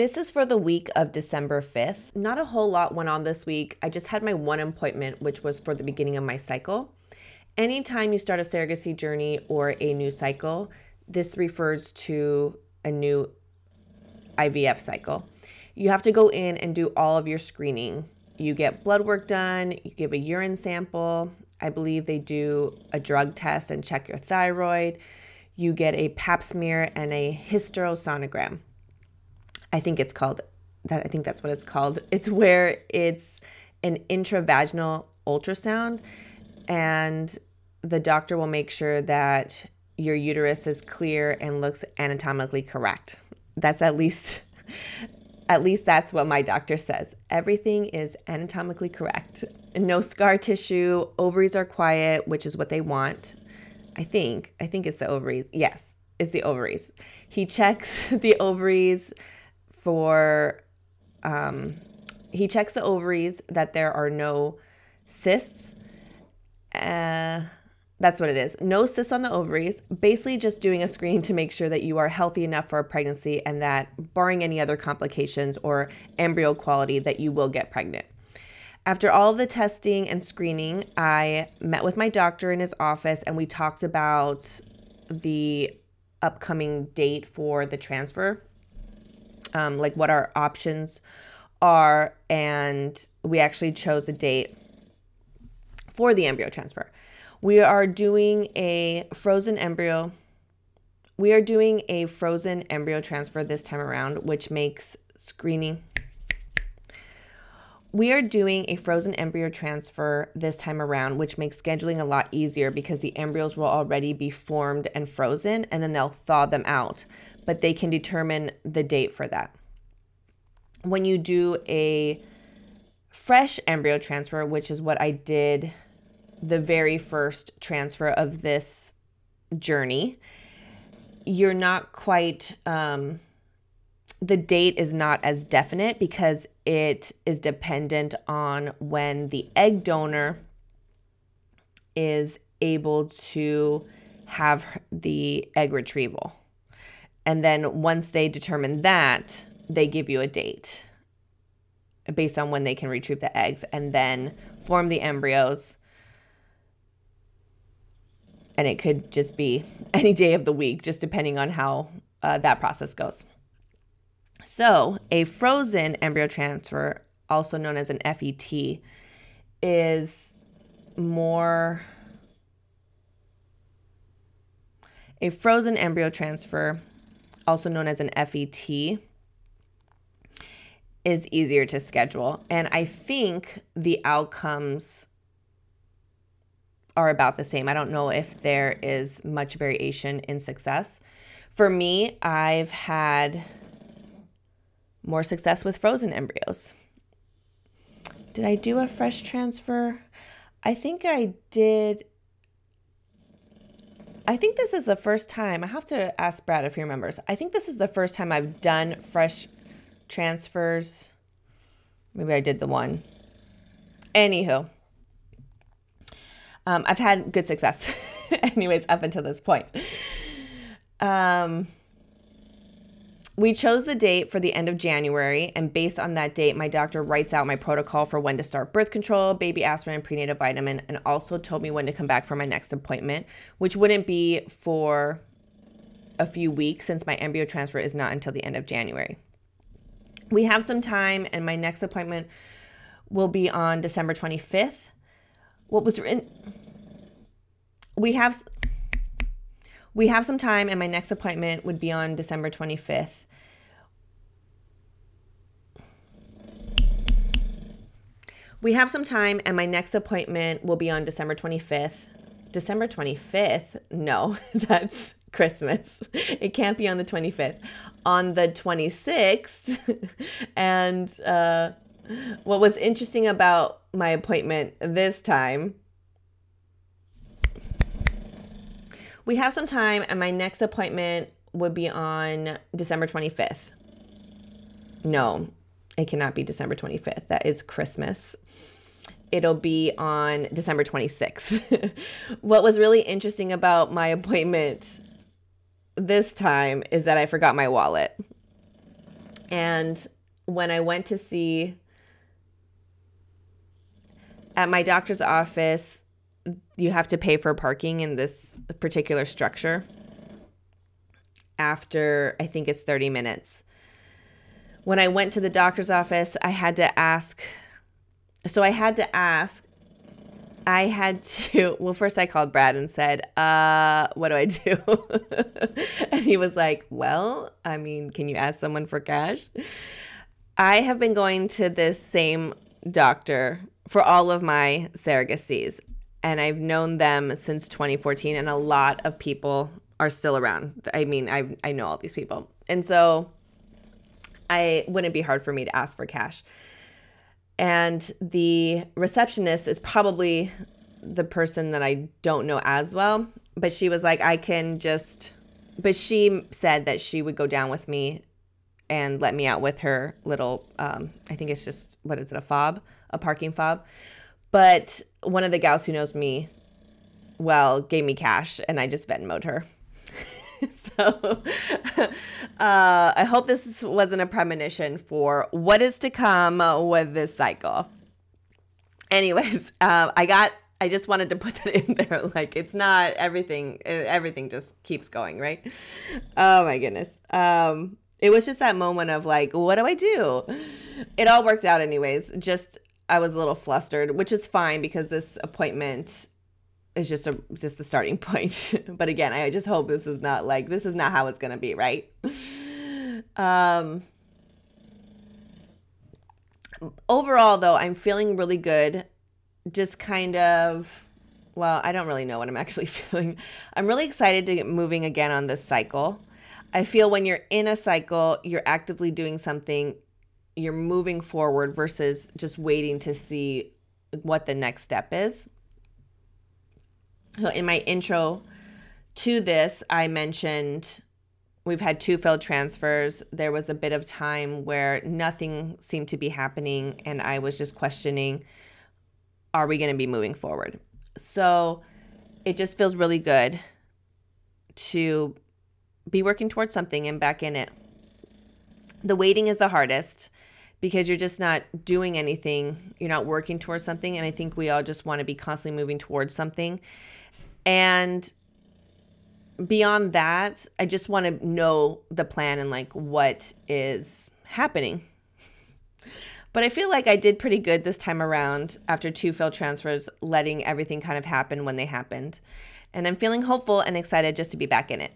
This is for the week of December 5th. Not a whole lot went on this week. I just had my one appointment, which was for the beginning of my cycle. Anytime you start a surrogacy journey or a new cycle, this refers to a new IVF cycle. You have to go in and do all of your screening. You get blood work done, you give a urine sample. I believe they do a drug test and check your thyroid. You get a pap smear and a hysterosonogram. I think it's called that I think that's what it's called. It's where it's an intravaginal ultrasound and the doctor will make sure that your uterus is clear and looks anatomically correct. That's at least at least that's what my doctor says. Everything is anatomically correct. No scar tissue, ovaries are quiet, which is what they want. I think. I think it's the ovaries. Yes, it's the ovaries. He checks the ovaries for um, he checks the ovaries that there are no cysts. Uh, that's what it is. No cysts on the ovaries. Basically, just doing a screen to make sure that you are healthy enough for a pregnancy and that, barring any other complications or embryo quality, that you will get pregnant. After all of the testing and screening, I met with my doctor in his office and we talked about the upcoming date for the transfer um, like what our options are, and we actually chose a date for the embryo transfer. We are doing a frozen embryo. We are doing a frozen embryo transfer this time around, which makes screening. We are doing a frozen embryo transfer this time around, which makes scheduling a lot easier because the embryos will already be formed and frozen and then they'll thaw them out but they can determine the date for that. When you do a fresh embryo transfer, which is what I did the very first transfer of this journey, you're not quite, um, the date is not as definite because it is dependent on when the egg donor is able to have the egg retrieval. And then once they determine that, they give you a date based on when they can retrieve the eggs and then form the embryos. And it could just be any day of the week, just depending on how uh, that process goes. So, a frozen embryo transfer, also known as an FET, is more. A frozen embryo transfer also known as an FET, is easier to schedule. And I think the outcomes are about the same. I don't know if there is much variation in success. For me, I've had more success with frozen embryos. Did I do a fresh transfer? I think I did I think this is the first time, I have to ask Brad if he remembers. I think this is the first time I've done fresh transfers. Maybe I did the one. Anywho, um, I've had good success, anyways, up until this point. Um, we chose the date for the end of January, and based on that date, my doctor writes out my protocol for when to start birth control, baby aspirin, and prenatal vitamin, and also told me when to come back for my next appointment, which wouldn't be for a few weeks since my embryo transfer is not until the end of January. We have some time, and my next appointment will be on December 25th. What was written? We have we have some time, and my next appointment would be on December 25th. We have some time, and my next appointment will be on December 25th. December 25th? No, that's Christmas. It can't be on the 25th. On the 26th. and uh, what was interesting about my appointment this time, we have some time, and my next appointment would be on December 25th. No, it cannot be December 25th. That is Christmas. It'll be on December 26th. what was really interesting about my appointment this time is that I forgot my wallet. And when I went to see at my doctor's office, you have to pay for parking in this particular structure after I think it's 30 minutes. When I went to the doctor's office, I had to ask. So I had to ask. I had to. Well, first I called Brad and said, uh, what do I do? and he was like, well, I mean, can you ask someone for cash? I have been going to this same doctor for all of my surrogacies, and I've known them since 2014, and a lot of people are still around. I mean, I I know all these people, and so I wouldn't be hard for me to ask for cash. And the receptionist is probably the person that I don't know as well, but she was like, I can just. But she said that she would go down with me and let me out with her little. Um, I think it's just what is it a fob, a parking fob. But one of the gals who knows me well gave me cash, and I just Venmoed her. so uh, I hope this wasn't a premonition for what is to come with this cycle. Anyways, um, I got. I just wanted to put that in there. Like it's not everything. Everything just keeps going, right? Oh my goodness. Um, it was just that moment of like, what do I do? It all worked out, anyways. Just I was a little flustered, which is fine because this appointment is just a just the starting point. but again, I just hope this is not like this is not how it's gonna be, right? um overall though, I'm feeling really good. Just kind of well, I don't really know what I'm actually feeling. I'm really excited to get moving again on this cycle. I feel when you're in a cycle, you're actively doing something, you're moving forward versus just waiting to see what the next step is. So in my intro to this, I mentioned we've had two failed transfers. There was a bit of time where nothing seemed to be happening, and I was just questioning are we going to be moving forward? So it just feels really good to be working towards something and back in it. The waiting is the hardest because you're just not doing anything. You're not working towards something. And I think we all just want to be constantly moving towards something. And beyond that, I just want to know the plan and like what is happening. But I feel like I did pretty good this time around after two failed transfers, letting everything kind of happen when they happened. And I'm feeling hopeful and excited just to be back in it.